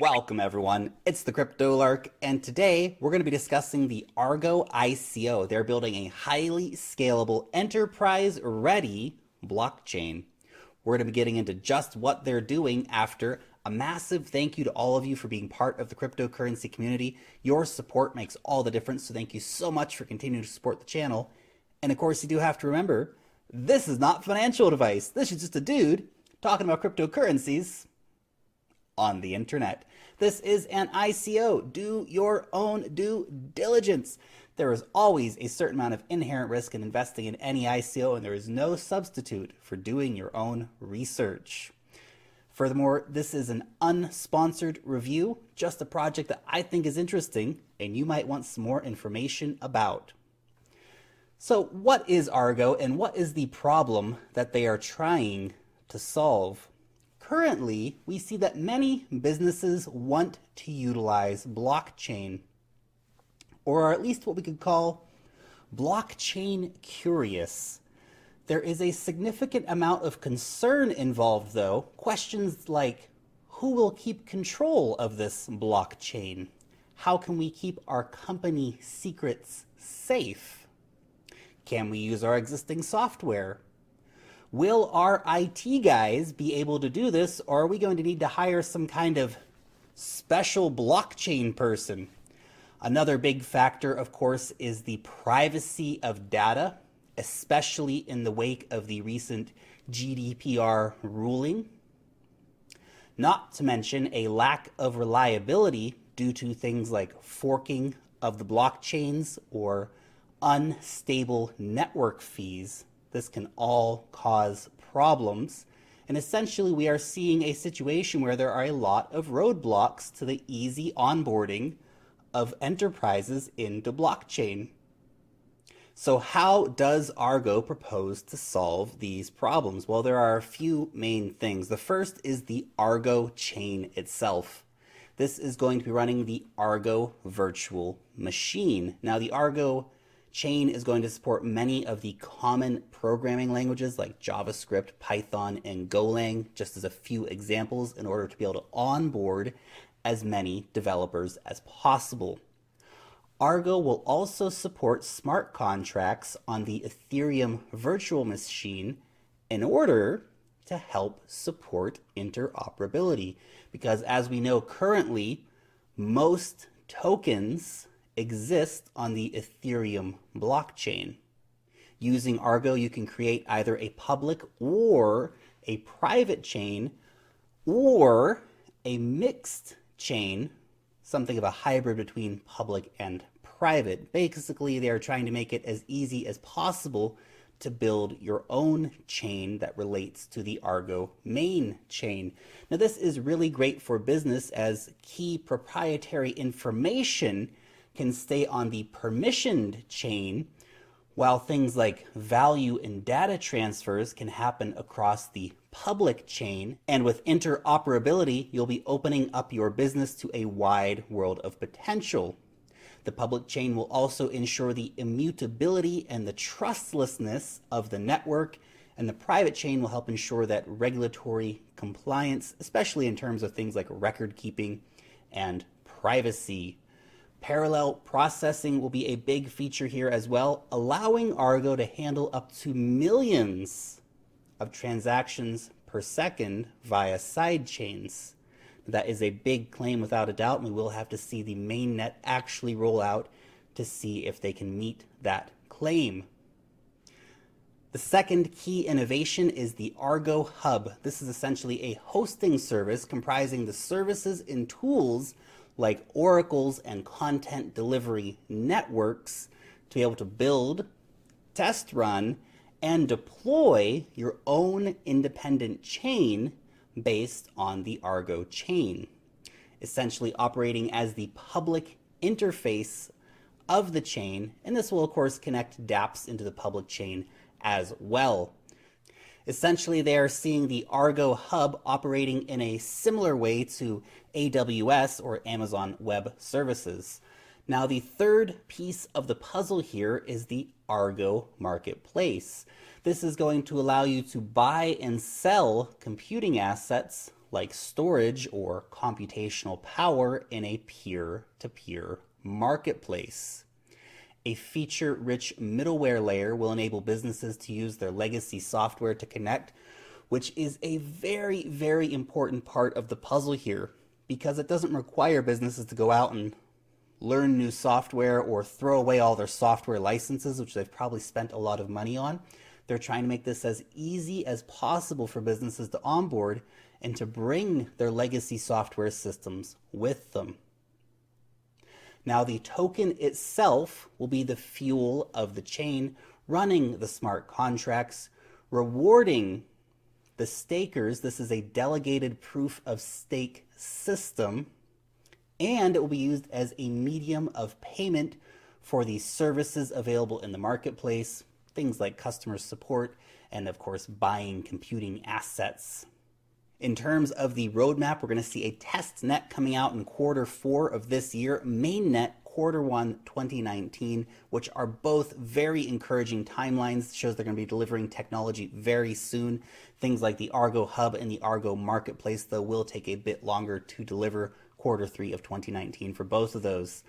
Welcome, everyone. It's the Crypto Lark, and today we're going to be discussing the Argo ICO. They're building a highly scalable, enterprise ready blockchain. We're going to be getting into just what they're doing after a massive thank you to all of you for being part of the cryptocurrency community. Your support makes all the difference, so thank you so much for continuing to support the channel. And of course, you do have to remember this is not financial advice. This is just a dude talking about cryptocurrencies on the internet. This is an ICO. Do your own due diligence. There is always a certain amount of inherent risk in investing in any ICO, and there is no substitute for doing your own research. Furthermore, this is an unsponsored review, just a project that I think is interesting and you might want some more information about. So, what is Argo and what is the problem that they are trying to solve? Currently, we see that many businesses want to utilize blockchain, or are at least what we could call blockchain curious. There is a significant amount of concern involved, though. Questions like who will keep control of this blockchain? How can we keep our company secrets safe? Can we use our existing software? Will our IT guys be able to do this, or are we going to need to hire some kind of special blockchain person? Another big factor, of course, is the privacy of data, especially in the wake of the recent GDPR ruling. Not to mention a lack of reliability due to things like forking of the blockchains or unstable network fees. This can all cause problems. And essentially, we are seeing a situation where there are a lot of roadblocks to the easy onboarding of enterprises into blockchain. So, how does Argo propose to solve these problems? Well, there are a few main things. The first is the Argo chain itself. This is going to be running the Argo virtual machine. Now, the Argo chain is going to support many of the common programming languages like JavaScript, Python, and Golang, just as a few examples, in order to be able to onboard as many developers as possible. Argo will also support smart contracts on the Ethereum virtual machine in order to help support interoperability. Because as we know currently, most tokens exist on the Ethereum blockchain. Using Argo, you can create either a public or a private chain or a mixed chain, something of a hybrid between public and private. Basically, they are trying to make it as easy as possible to build your own chain that relates to the Argo main chain. Now, this is really great for business as key proprietary information can stay on the permissioned chain, while things like value and data transfers can happen across the public chain. And with interoperability, you'll be opening up your business to a wide world of potential. The public chain will also ensure the immutability and the trustlessness of the network, and the private chain will help ensure that regulatory compliance, especially in terms of things like record keeping and privacy. Parallel processing will be a big feature here as well, allowing Argo to handle up to millions of transactions per second via side chains. That is a big claim without a doubt, and we will have to see the mainnet actually roll out to see if they can meet that claim. The second key innovation is the Argo Hub. This is essentially a hosting service comprising the services and tools like oracles and content delivery networks to be able to build, test run, and deploy your own independent chain based on the Argo chain, essentially operating as the public interface of the chain. And this will, of course, connect dApps into the public chain as well. Essentially, they are seeing the Argo Hub operating in a similar way to AWS or Amazon Web Services. Now, the third piece of the puzzle here is the Argo Marketplace. This is going to allow you to buy and sell computing assets like storage or computational power in a peer to peer marketplace. A feature rich middleware layer will enable businesses to use their legacy software to connect, which is a very, very important part of the puzzle here because it doesn't require businesses to go out and learn new software or throw away all their software licenses, which they've probably spent a lot of money on. They're trying to make this as easy as possible for businesses to onboard and to bring their legacy software systems with them. Now, the token itself will be the fuel of the chain running the smart contracts, rewarding the stakers. This is a delegated proof of stake system, and it will be used as a medium of payment for the services available in the marketplace, things like customer support, and of course, buying computing assets. In terms of the roadmap, we're going to see a test net coming out in quarter four of this year, mainnet quarter one 2019, which are both very encouraging timelines. Shows they're going to be delivering technology very soon. Things like the Argo Hub and the Argo Marketplace, though, will take a bit longer to deliver quarter three of 2019 for both of those.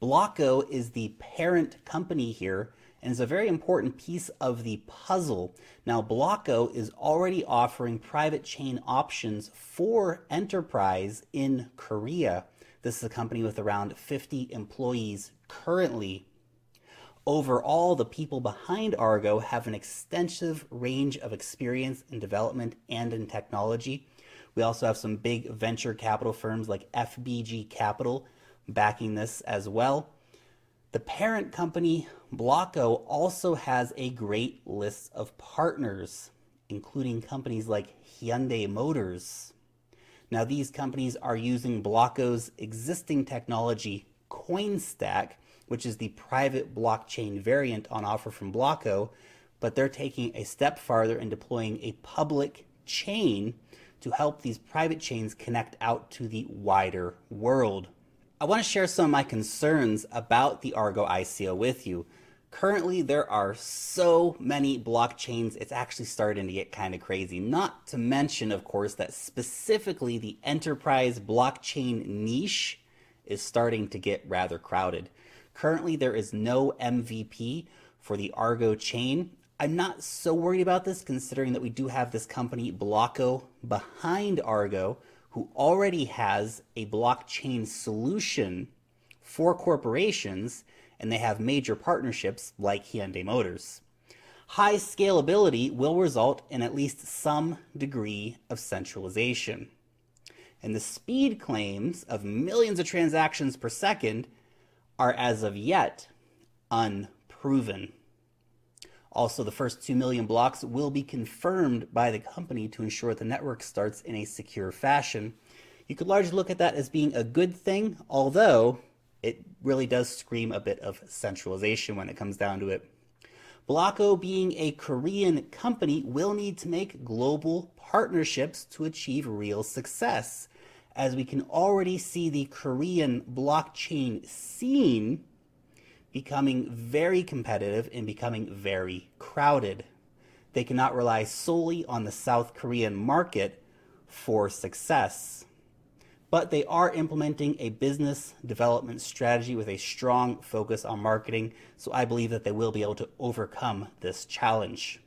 Blocko is the parent company here and is a very important piece of the puzzle. Now, Blocko is already offering private chain options for enterprise in Korea. This is a company with around 50 employees currently. Overall, the people behind Argo have an extensive range of experience in development and in technology. We also have some big venture capital firms like FBG Capital backing this as well. The parent company, Blocko, also has a great list of partners, including companies like Hyundai Motors. Now, these companies are using Blocko's existing technology, CoinStack, which is the private blockchain variant on offer from Blocko, but they're taking a step farther and deploying a public chain to help these private chains connect out to the wider world. I want to share some of my concerns about the Argo ICO with you. Currently, there are so many blockchains, it's actually starting to get kind of crazy. Not to mention, of course, that specifically the enterprise blockchain niche is starting to get rather crowded. Currently, there is no MVP for the Argo chain. I'm not so worried about this considering that we do have this company, Blocko, behind Argo, who already has a blockchain solution for corporations, and they have major partnerships like Hyundai Motors. High scalability will result in at least some degree of centralization. And the speed claims of millions of transactions per second are as of yet unproven. Also, the first 2 million blocks will be confirmed by the company to ensure the network starts in a secure fashion. You could largely look at that as being a good thing, although it really does scream a bit of centralization when it comes down to it. Blocko, being a Korean company, will need to make global partnerships to achieve real success, as we can already see the Korean blockchain scene becoming very competitive and becoming very crowded. They cannot rely solely on the South Korean market for success. But they are implementing a business development strategy with a strong focus on marketing, so I believe that they will be able to overcome this challenge.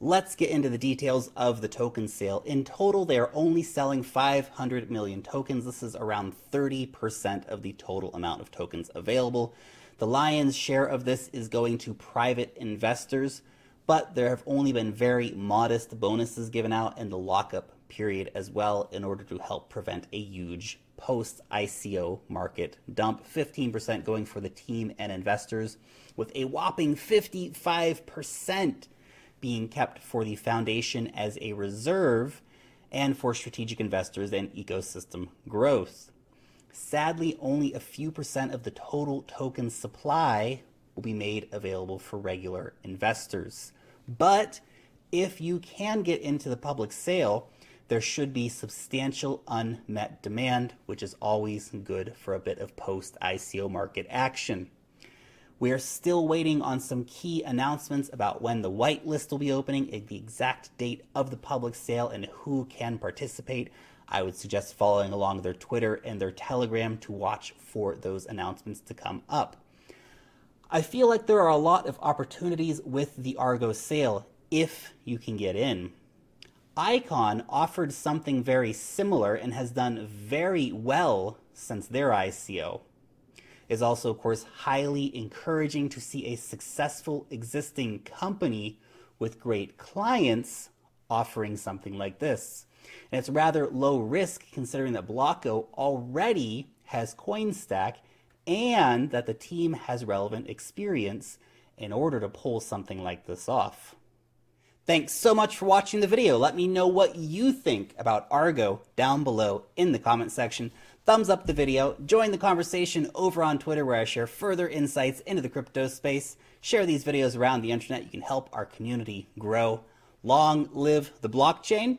Let's get into the details of the token sale. In total, they are only selling 500 million tokens. This is around 30% of the total amount of tokens available. The lion's share of this is going to private investors, but there have only been very modest bonuses given out in the lockup period as well in order to help prevent a huge post ICO market dump. 15% going for the team and investors, with a whopping 55% being kept for the foundation as a reserve and for strategic investors and ecosystem growth. Sadly, only a few percent of the total token supply will be made available for regular investors. But if you can get into the public sale, there should be substantial unmet demand, which is always good for a bit of post ICO market action. We are still waiting on some key announcements about when the whitelist will be opening, the exact date of the public sale, and who can participate. I would suggest following along their Twitter and their Telegram to watch for those announcements to come up. I feel like there are a lot of opportunities with the Argo sale if you can get in. Icon offered something very similar and has done very well since their ICO. It's also, of course, highly encouraging to see a successful existing company with great clients offering something like this. And it's rather low risk considering that Blocko already has CoinStack and that the team has relevant experience in order to pull something like this off. Thanks so much for watching the video. Let me know what you think about Argo down below in the comment section. Thumbs up the video, join the conversation over on Twitter where I share further insights into the crypto space. Share these videos around the internet. You can help our community grow. Long live the blockchain,